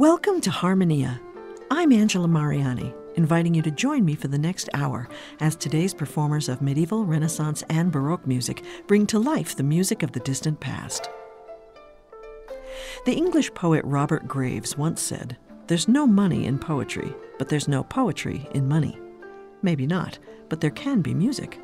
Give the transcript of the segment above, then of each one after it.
Welcome to Harmonia. I'm Angela Mariani, inviting you to join me for the next hour as today's performers of medieval, Renaissance, and Baroque music bring to life the music of the distant past. The English poet Robert Graves once said, There's no money in poetry, but there's no poetry in money. Maybe not, but there can be music.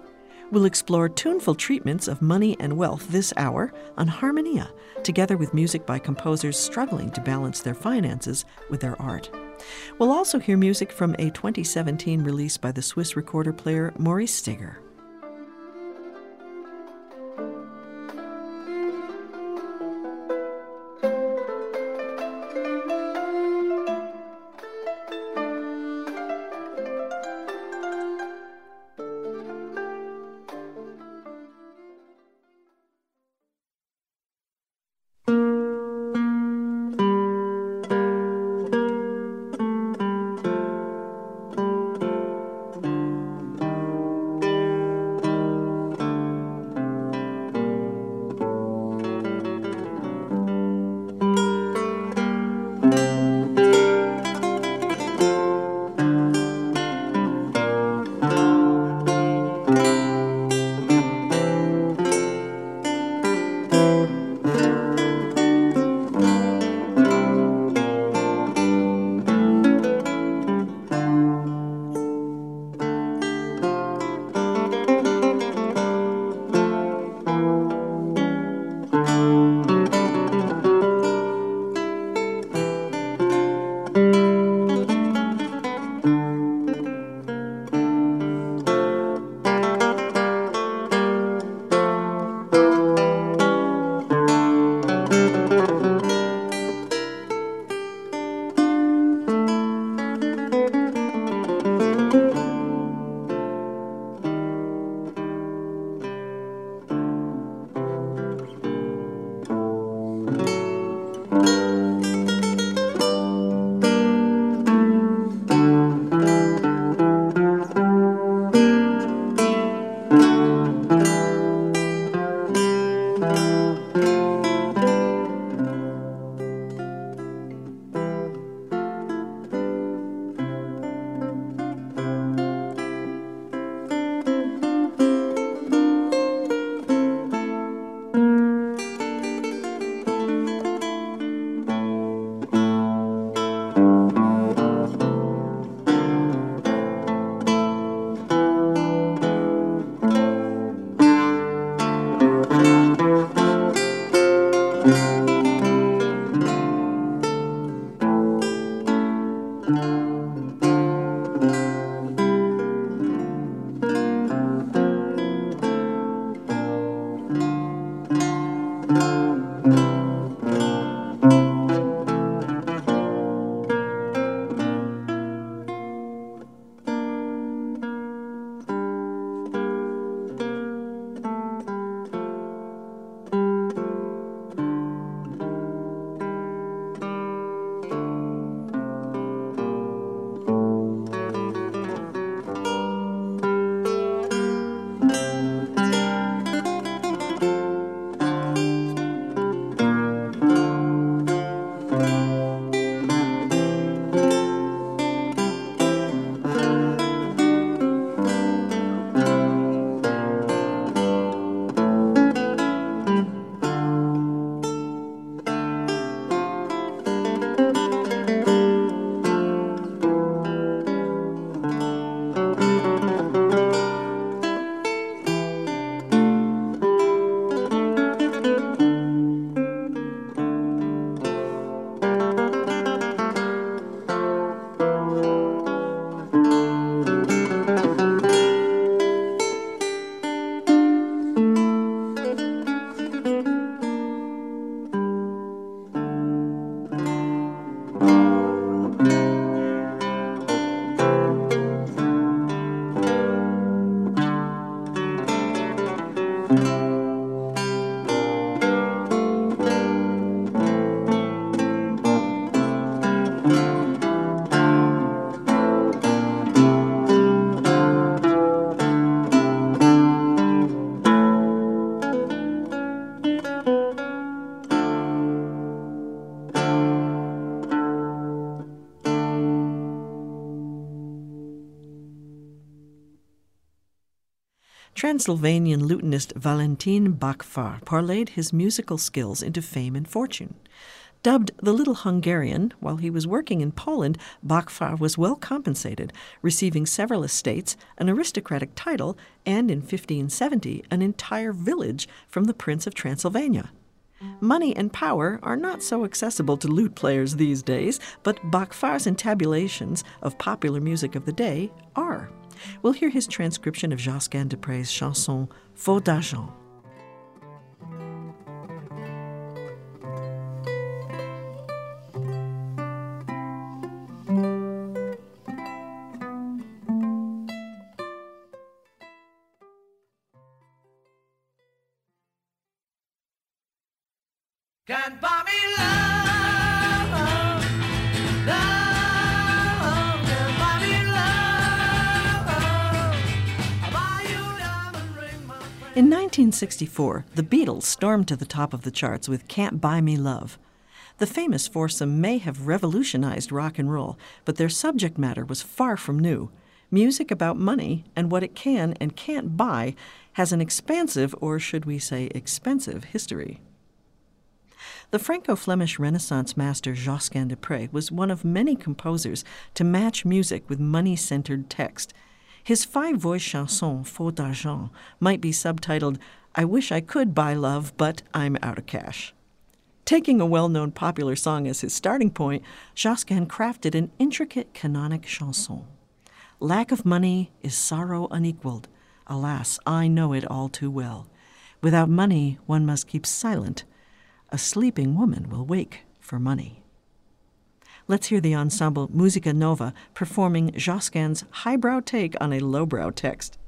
We'll explore tuneful treatments of money and wealth this hour on Harmonia, together with music by composers struggling to balance their finances with their art. We'll also hear music from a 2017 release by the Swiss recorder player Maurice Steger. Transylvanian lutenist Valentin Bakfark parlayed his musical skills into fame and fortune. Dubbed the Little Hungarian, while he was working in Poland, Bakfark was well compensated, receiving several estates, an aristocratic title, and in 1570 an entire village from the Prince of Transylvania. Money and power are not so accessible to lute players these days, but Bakfark's intabulations of popular music of the day are. We'll hear his transcription of Josquin des Prez's chanson Faute d'argent. 1964, the Beatles stormed to the top of the charts with Can't Buy Me Love. The famous foursome may have revolutionized rock and roll, but their subject matter was far from new. Music about money and what it can and can't buy has an expansive, or should we say expensive, history. The Franco Flemish Renaissance master Josquin des Prez was one of many composers to match music with money centered text. His five voice chanson, Faute d'argent, might be subtitled, I Wish I Could Buy Love, but I'm Out of Cash. Taking a well known popular song as his starting point, Josquin crafted an intricate canonic chanson. Lack of money is sorrow unequaled. Alas, I know it all too well. Without money, one must keep silent a sleeping woman will wake for money. Let's hear the ensemble Musica Nova performing Josquin's highbrow take on a lowbrow text.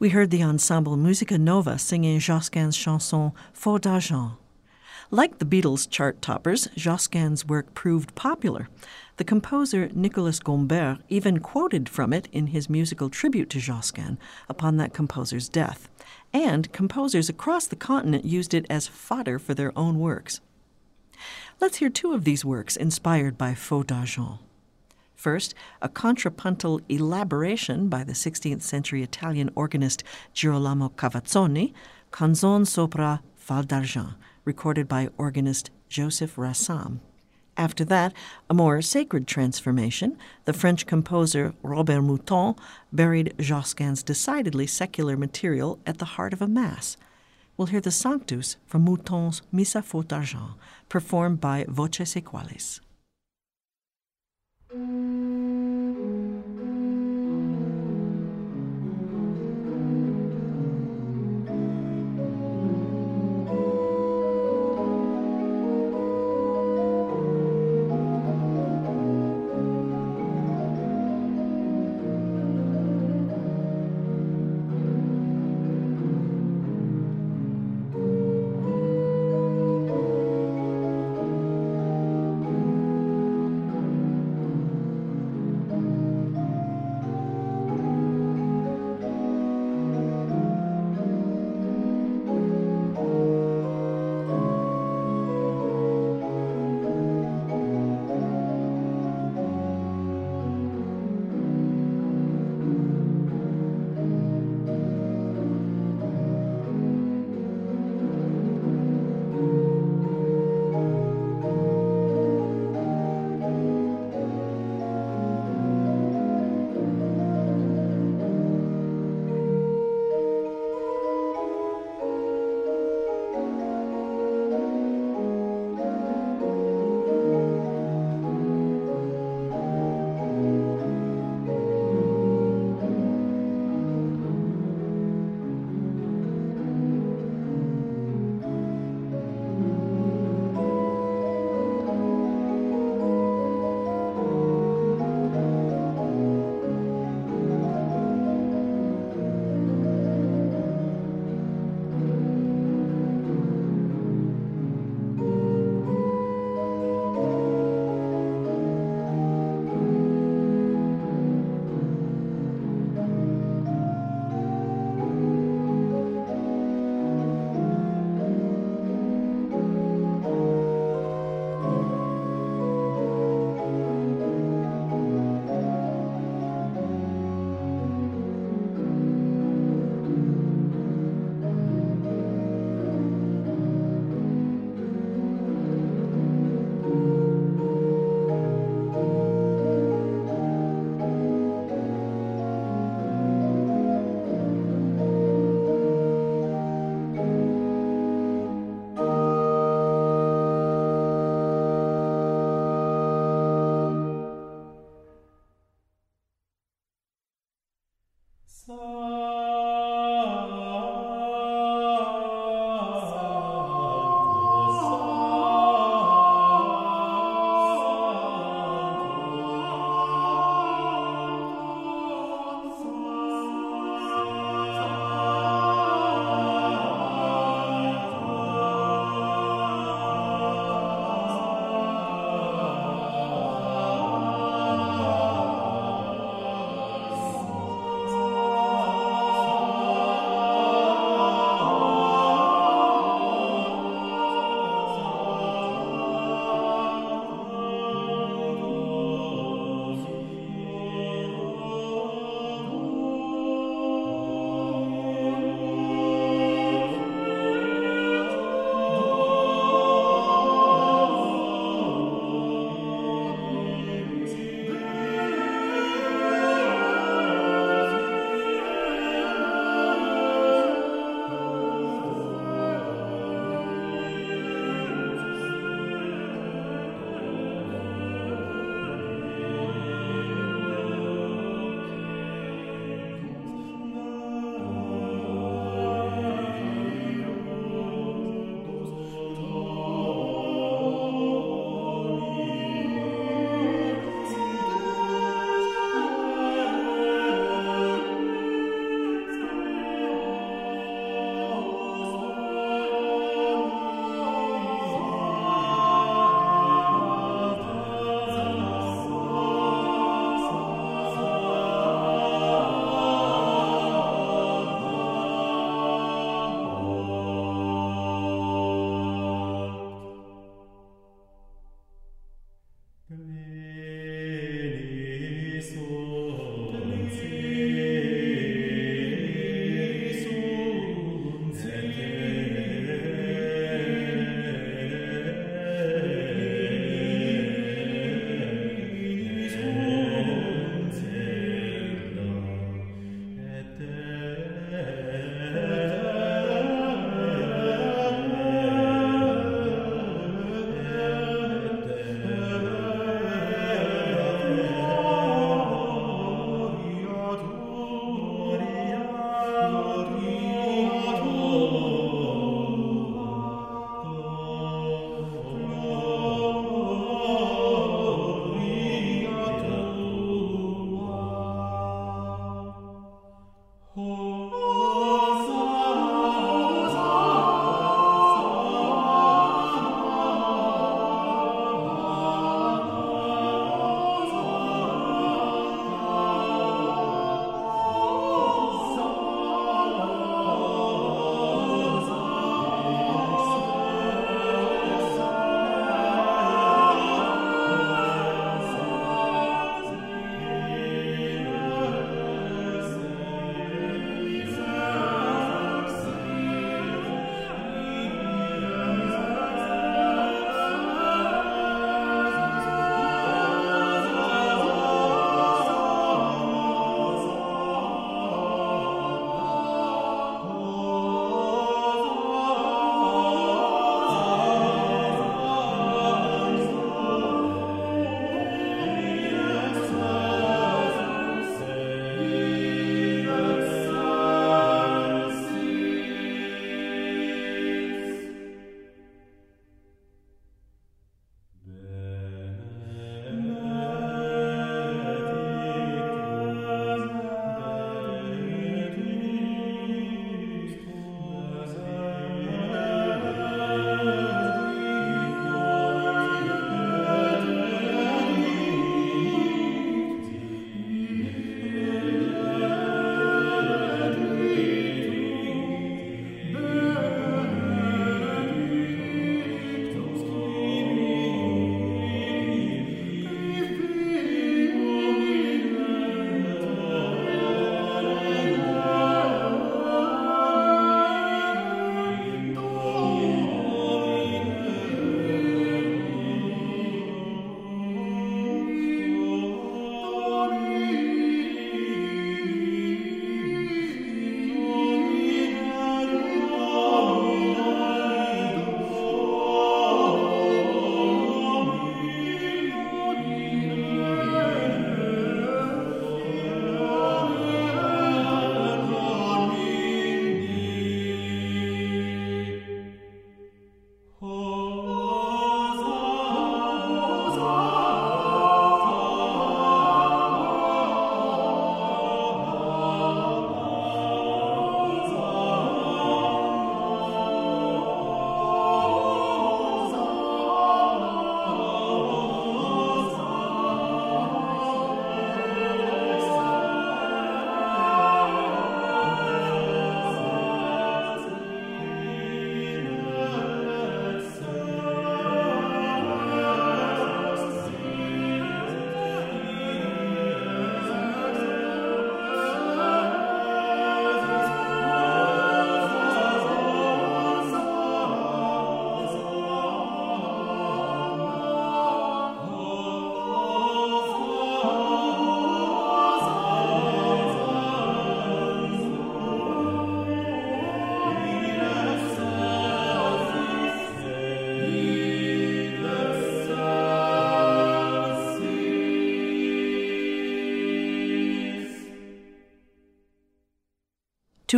We heard the ensemble Musica Nova singing Josquin's chanson Faute d'argent. Like the Beatles' chart toppers, Josquin's work proved popular. The composer Nicolas Gombert even quoted from it in his musical tribute to Josquin upon that composer's death. And composers across the continent used it as fodder for their own works. Let's hear two of these works inspired by Faute d'argent. First, a contrapuntal elaboration by the 16th century Italian organist Girolamo Cavazzoni, Canzone sopra Val d'Argent, recorded by organist Joseph Rassam. After that, a more sacred transformation, the French composer Robert Mouton buried Josquin's decidedly secular material at the heart of a mass. We'll hear the Sanctus from Mouton's Missa Faute d'argent, performed by Voces Aequales. うん。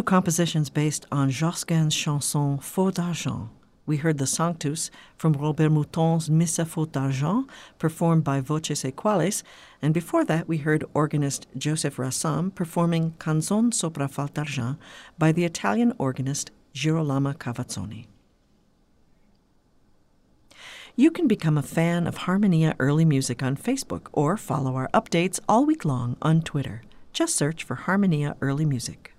Two compositions based on Josquin's chanson Faute d'argent. We heard the Sanctus from Robert Mouton's Missa Faute d'argent, performed by Voces Aequales, and before that we heard organist Joseph Rassam performing Canzon sopra faute d'argent by the Italian organist Girolamo Cavazzoni. You can become a fan of Harmonia Early Music on Facebook or follow our updates all week long on Twitter. Just search for Harmonia Early Music.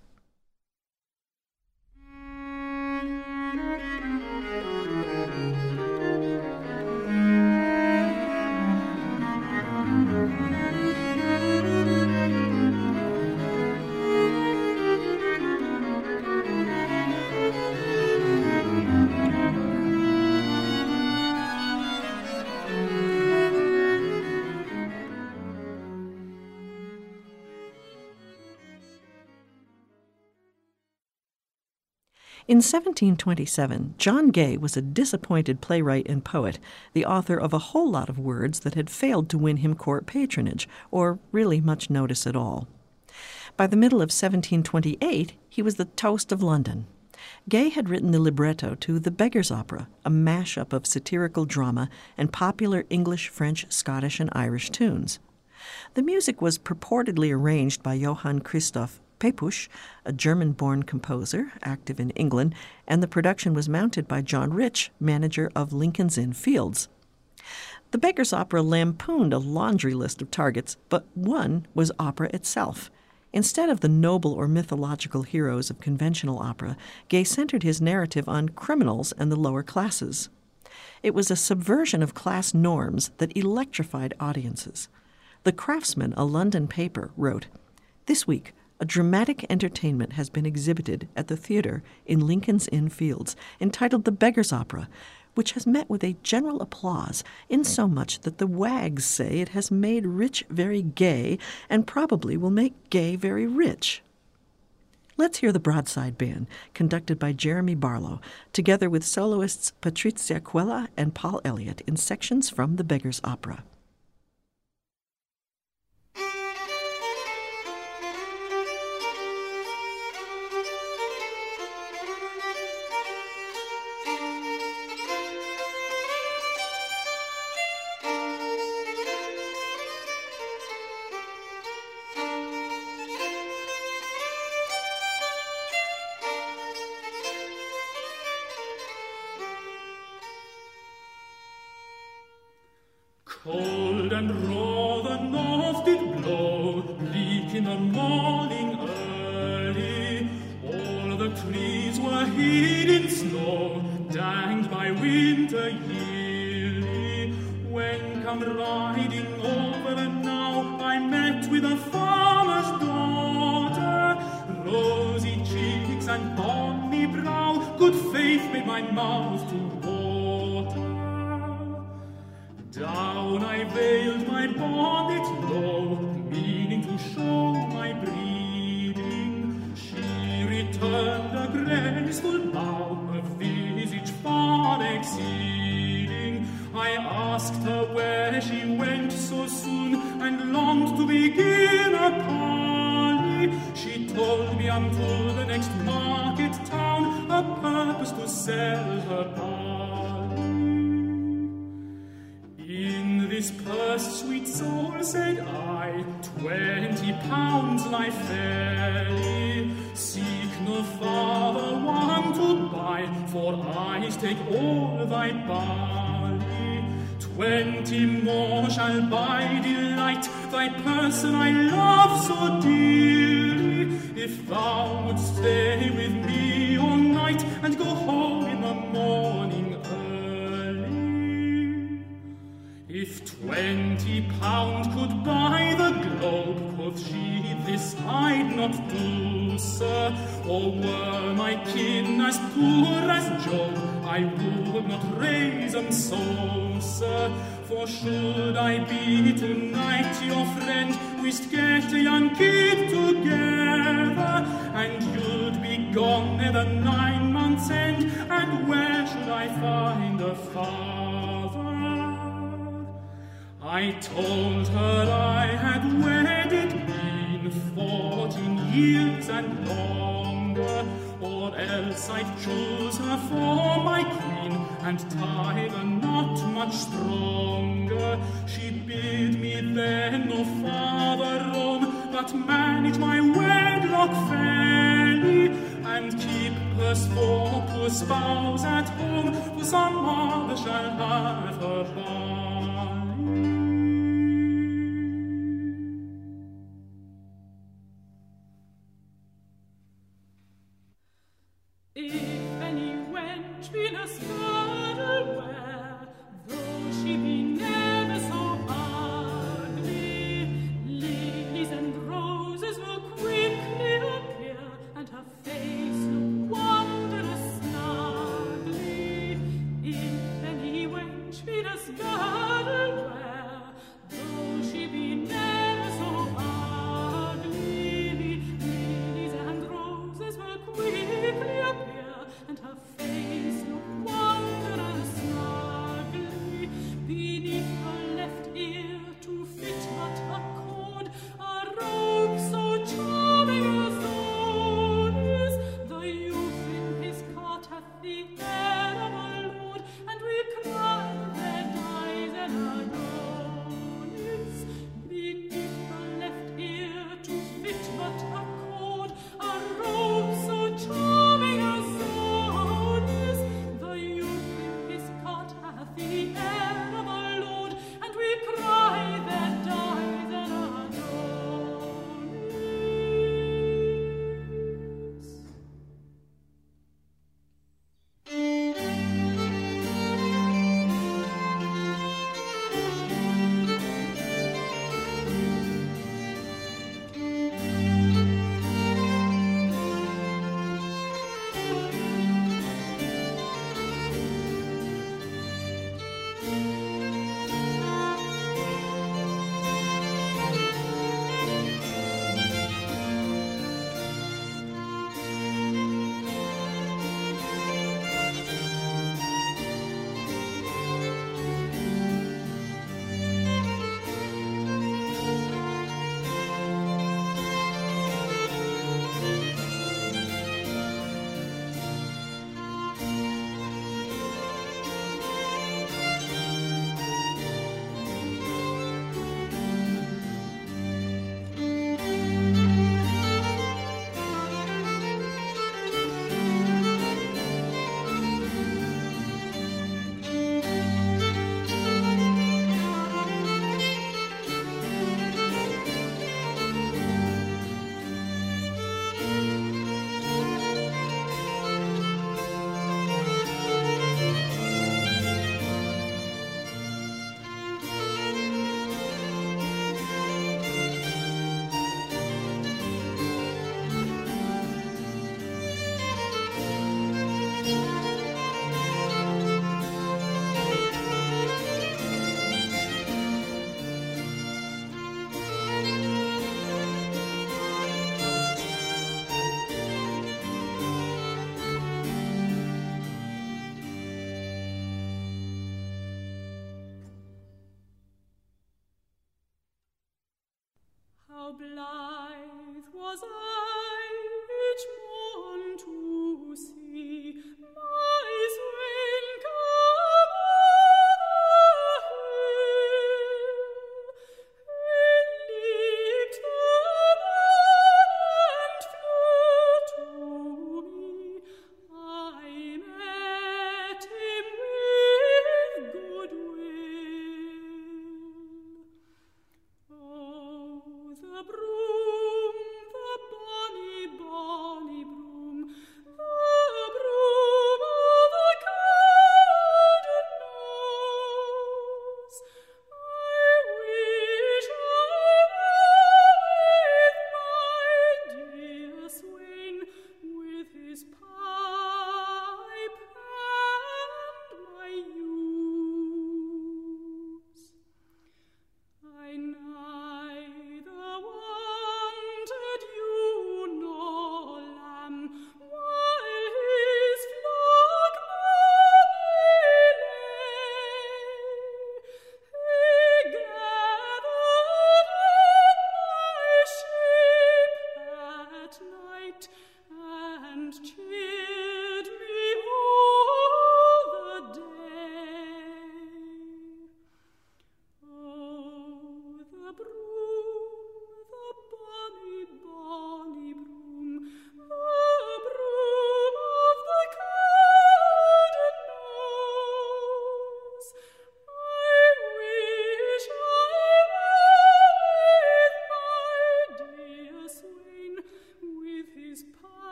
1727, John Gay was a disappointed playwright and poet, the author of a whole lot of words that had failed to win him court patronage, or really much notice at all. By the middle of 1728, he was the toast of London. Gay had written the libretto to The Beggar's Opera, a mash-up of satirical drama and popular English, French, Scottish, and Irish tunes. The music was purportedly arranged by Johann Christoph Pepusch, a German born composer active in England, and the production was mounted by John Rich, manager of Lincoln's Inn Fields. The Beggar's Opera lampooned a laundry list of targets, but one was opera itself. Instead of the noble or mythological heroes of conventional opera, Gay centered his narrative on criminals and the lower classes. It was a subversion of class norms that electrified audiences. The Craftsman, a London paper, wrote This week, a dramatic entertainment has been exhibited at the theater in Lincoln's Inn Fields entitled The Beggar's Opera, which has met with a general applause, insomuch that the wags say it has made rich very gay and probably will make gay very rich. Let's hear the Broadside Band, conducted by Jeremy Barlow, together with soloists Patrizia Kwella and Paul Elliott in sections from The Beggar's Opera. Love so dearly. If thou wouldst stay with me all night, and go home in the morning early. If twenty pound could buy the globe, quoth she, this I'd not do, sir. Or were my kin as poor as Job, I would not raise 'em so, sir. For should I be tonight your friend, we'd get a young kid together, and you'd be gone at the nine months' end, and where should I find a father? I told her I had wedded been fourteen years and longer, or else I'd choose her for my and time not much stronger. She bid me then, O Father Rome, that manage my wedlock fairly, and keep us for poor spouse at home, for some mother shall have her home.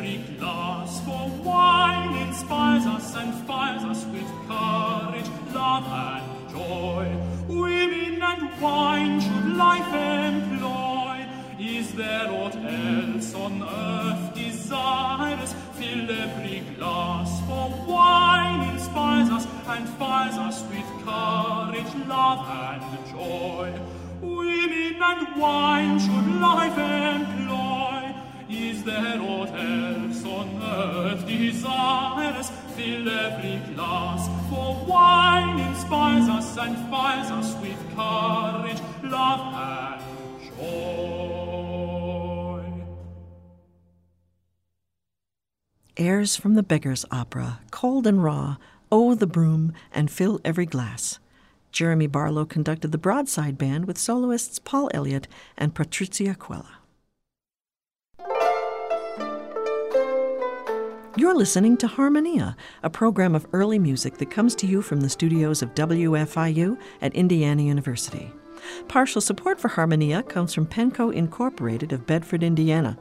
every glass, for wine inspires us and fires us with courage, love, and joy. Women and wine should life employ. Is there aught else on earth desirous? Fill every glass, for wine inspires us and fires us with courage, love, and joy. Women and wine should life employ. Airs from the Beggar's Opera, Cold and Raw, Oh the Broom, and Fill Every Glass. Jeremy Barlow conducted the broadside band with soloists Paul Elliott and Patrizia Kwella. You're listening to Harmonia, a program of early music that comes to you from the studios of WFIU at Indiana University. Partial support for Harmonia comes from Penco Incorporated of Bedford, Indiana.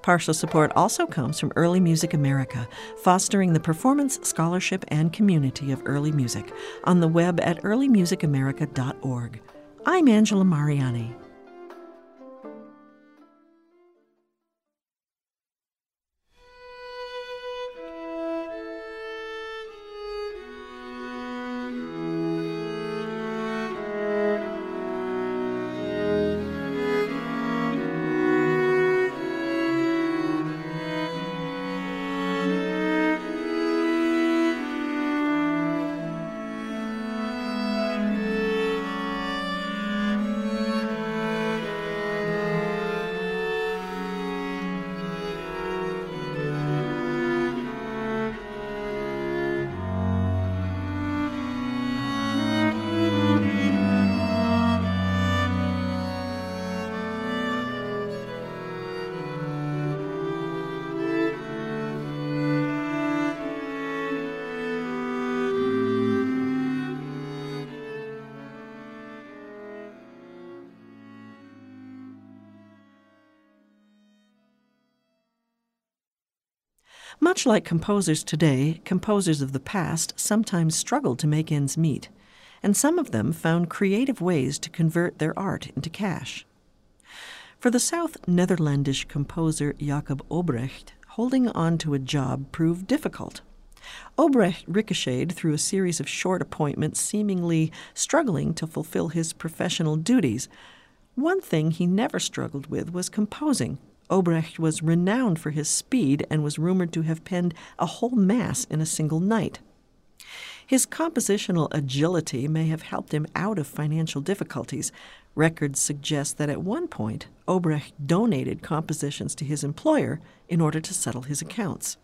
Partial support also comes from Early Music America, fostering the performance, scholarship, and community of early music on the web at earlymusicamerica.org. I'm Angela Mariani. Much like composers today, composers of the past sometimes struggled to make ends meet, and some of them found creative ways to convert their art into cash. For the South Netherlandish composer Jacob Obrecht, holding on to a job proved difficult. Obrecht ricocheted through a series of short appointments, seemingly struggling to fulfill his professional duties. One thing he never struggled with was composing. Obrecht was renowned for his speed and was rumored to have penned a whole mass in a single night. His compositional agility may have helped him out of financial difficulties. Records suggest that at one point, Obrecht donated compositions to his employer in order to settle his accounts.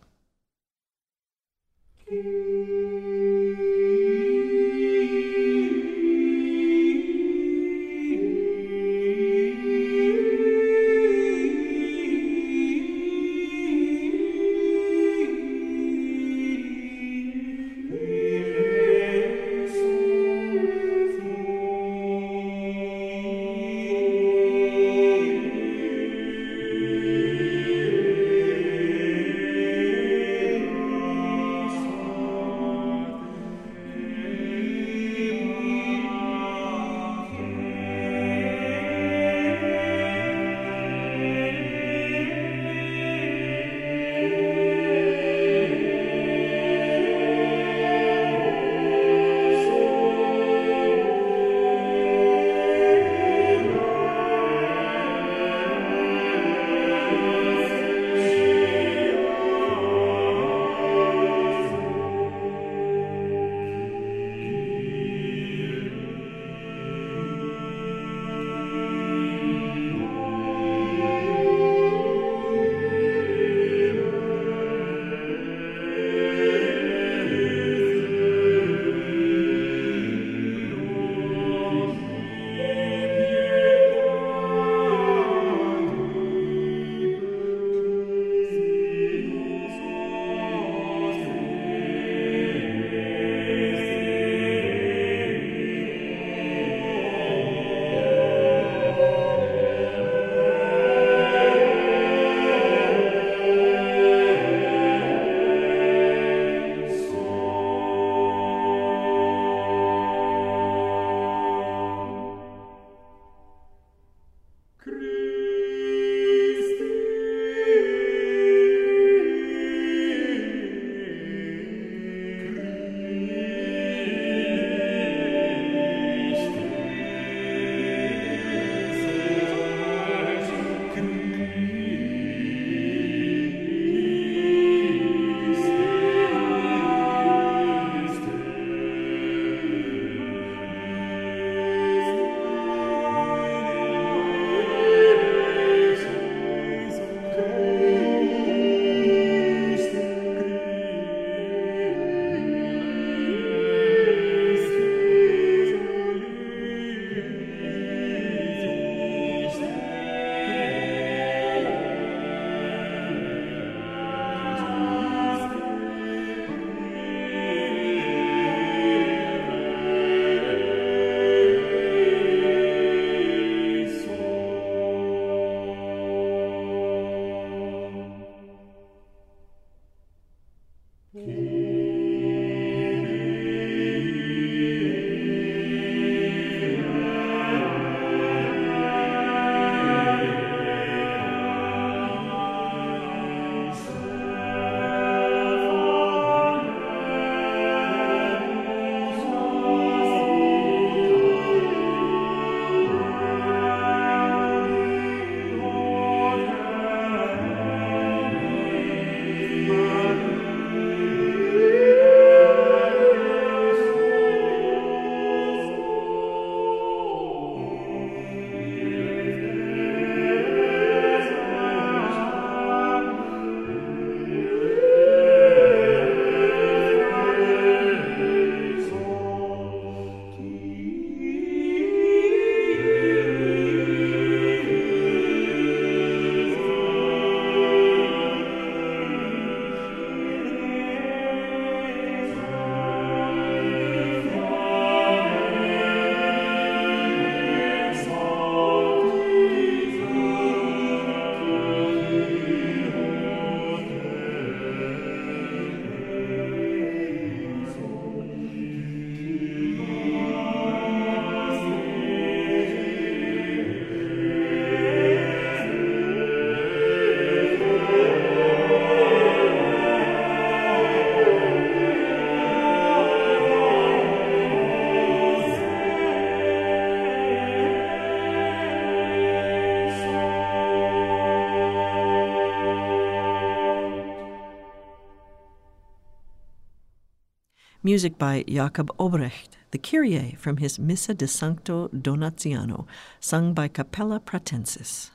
Music by Jakob Obrecht, the Kyrie from his Missa de Sancto Donatiano, sung by Capella Pratensis.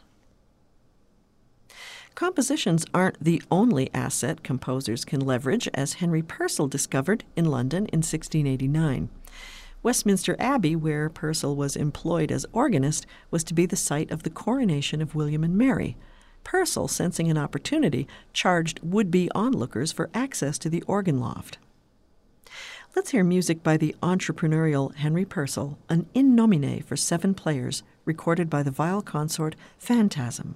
Compositions aren't the only asset composers can leverage, as Henry Purcell discovered in London in 1689. Westminster Abbey, where Purcell was employed as organist, was to be the site of the coronation of William and Mary. Purcell, sensing an opportunity, charged would be onlookers for access to the organ loft. Let's hear music by the entrepreneurial Henry Purcell, an in nomine for seven players, recorded by the viol consort Phantasm.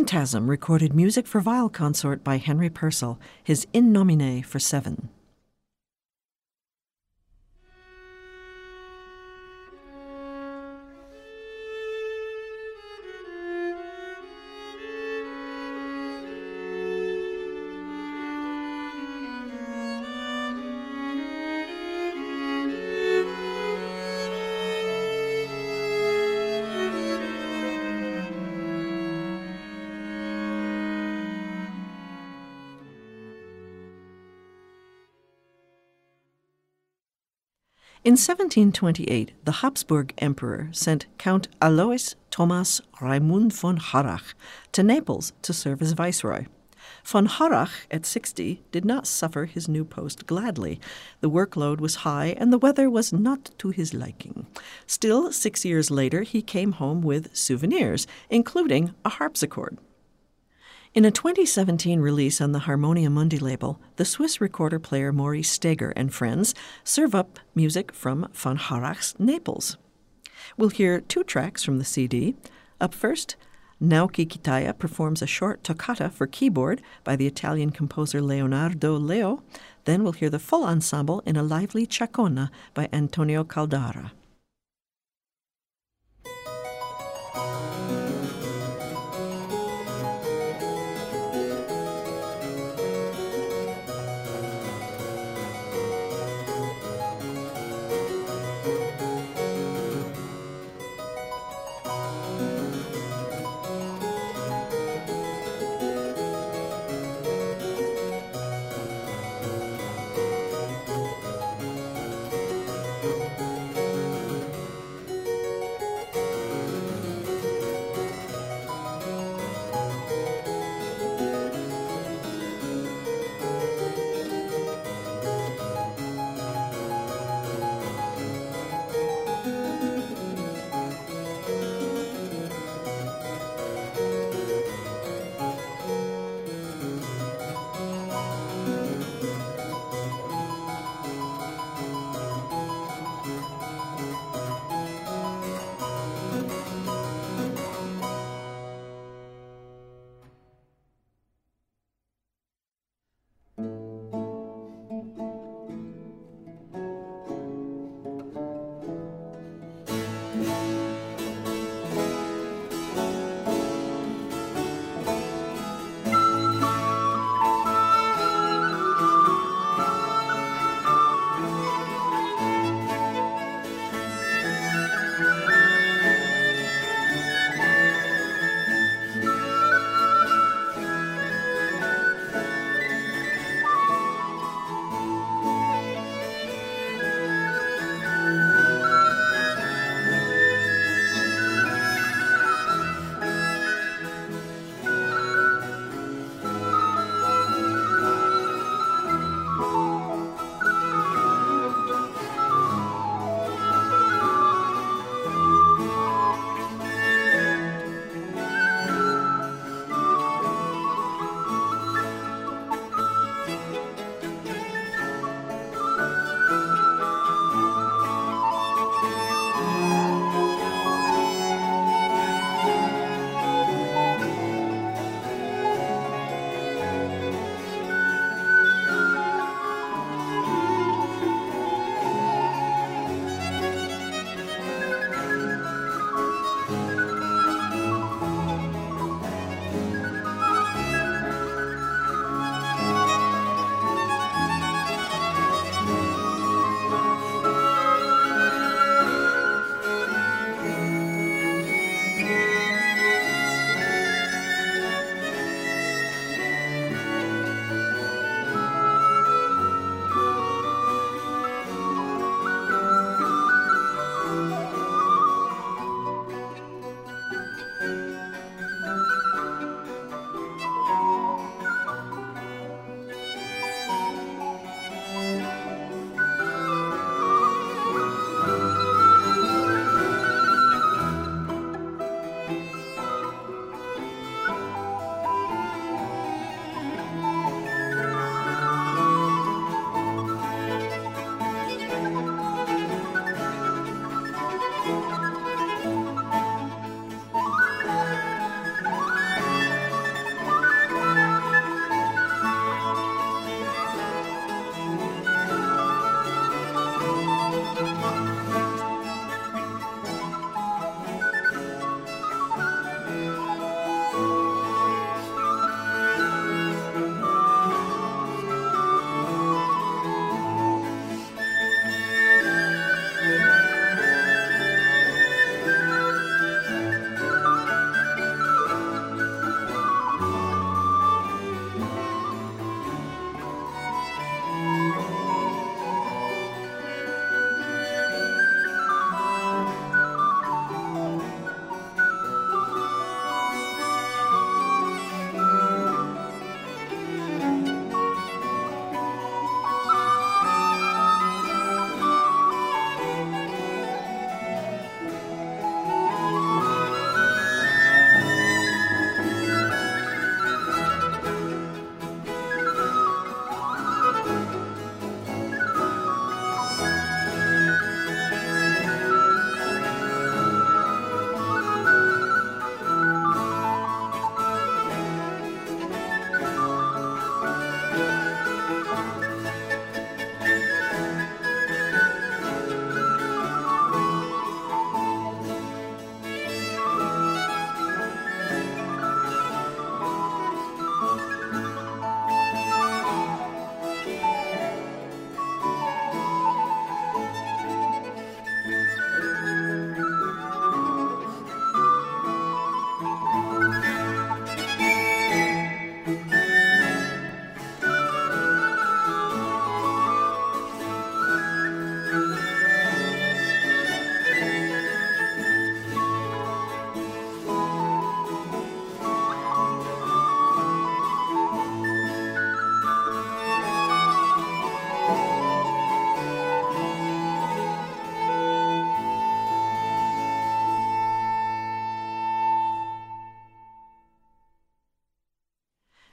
Phantasm recorded music for viol consort by Henry Purcell, his In Nomine for seven. In 1728, the Habsburg Emperor sent Count Alois Thomas Raimund von Harrach to Naples to serve as viceroy. Von Harrach, at 60, did not suffer his new post gladly. The workload was high and the weather was not to his liking. Still, six years later, he came home with souvenirs, including a harpsichord. In a 2017 release on the Harmonia Mundi label, the Swiss recorder player Maurice Steger and friends serve up music from von Harrach's Naples. We'll hear two tracks from the CD. Up first, Naoki Kitaya performs a short toccata for keyboard by the Italian composer Leonardo Leo. Then we'll hear the full ensemble in a lively chaconne by Antonio Caldara.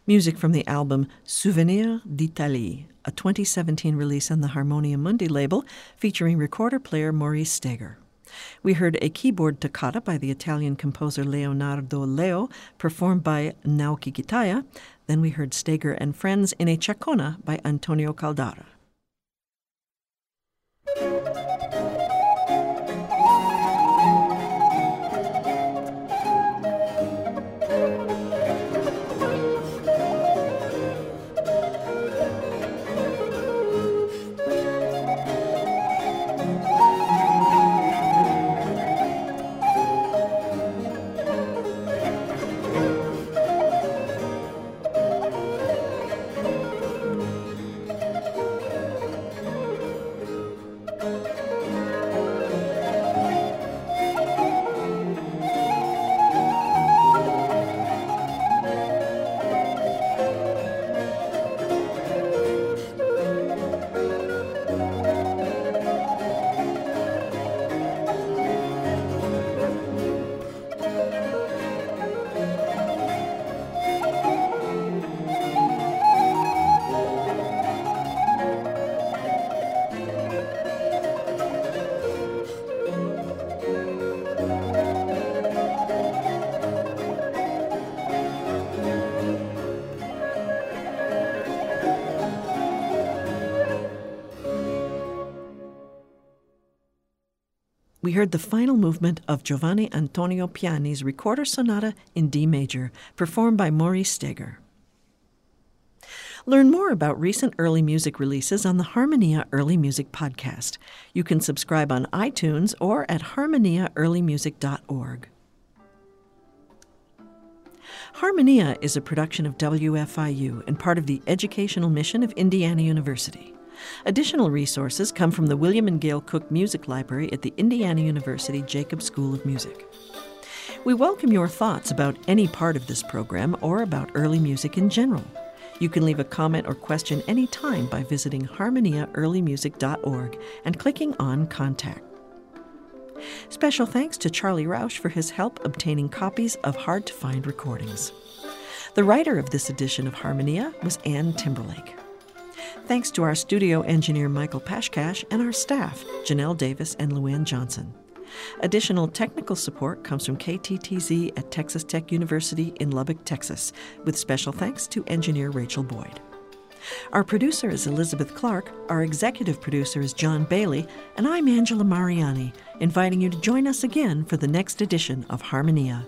Music from the album Souvenir d'Italie, a 2017 release on the Harmonia Mundi label featuring recorder player Maurice Steger. We heard a keyboard toccata by the Italian composer Leonardo Leo, performed by Naoki Kitaya. Then we heard Steger and Friends in a Chacona by Antonio Caldara. Heard the final movement of Giovanni Antonio Piani's Recorder Sonata in D major, performed by Maurice Steger. Learn more about recent early music releases on the Harmonia Early Music Podcast. You can subscribe on iTunes or at harmoniaearlymusic.org. Harmonia is a production of WFIU and part of the educational mission of Indiana University. Additional resources come from the William and Gail Cook Music Library at the Indiana University Jacobs School of Music. We welcome your thoughts about any part of this program or about early music in general. You can leave a comment or question anytime by visiting harmoniaearlymusic.org and clicking on Contact. Special thanks to Charlie Rausch for his help obtaining copies of hard to find recordings. The writer of this edition of Harmonia was Ann Timberlake. Thanks to our studio engineer Michael Pashkash and our staff, Janelle Davis and Luann Johnson. Additional technical support comes from KTTZ at Texas Tech University in Lubbock, Texas, with special thanks to engineer Rachel Boyd. Our producer is Elizabeth Clark, our executive producer is John Bailey, and I'm Angela Mariani, inviting you to join us again for the next edition of Harmonia.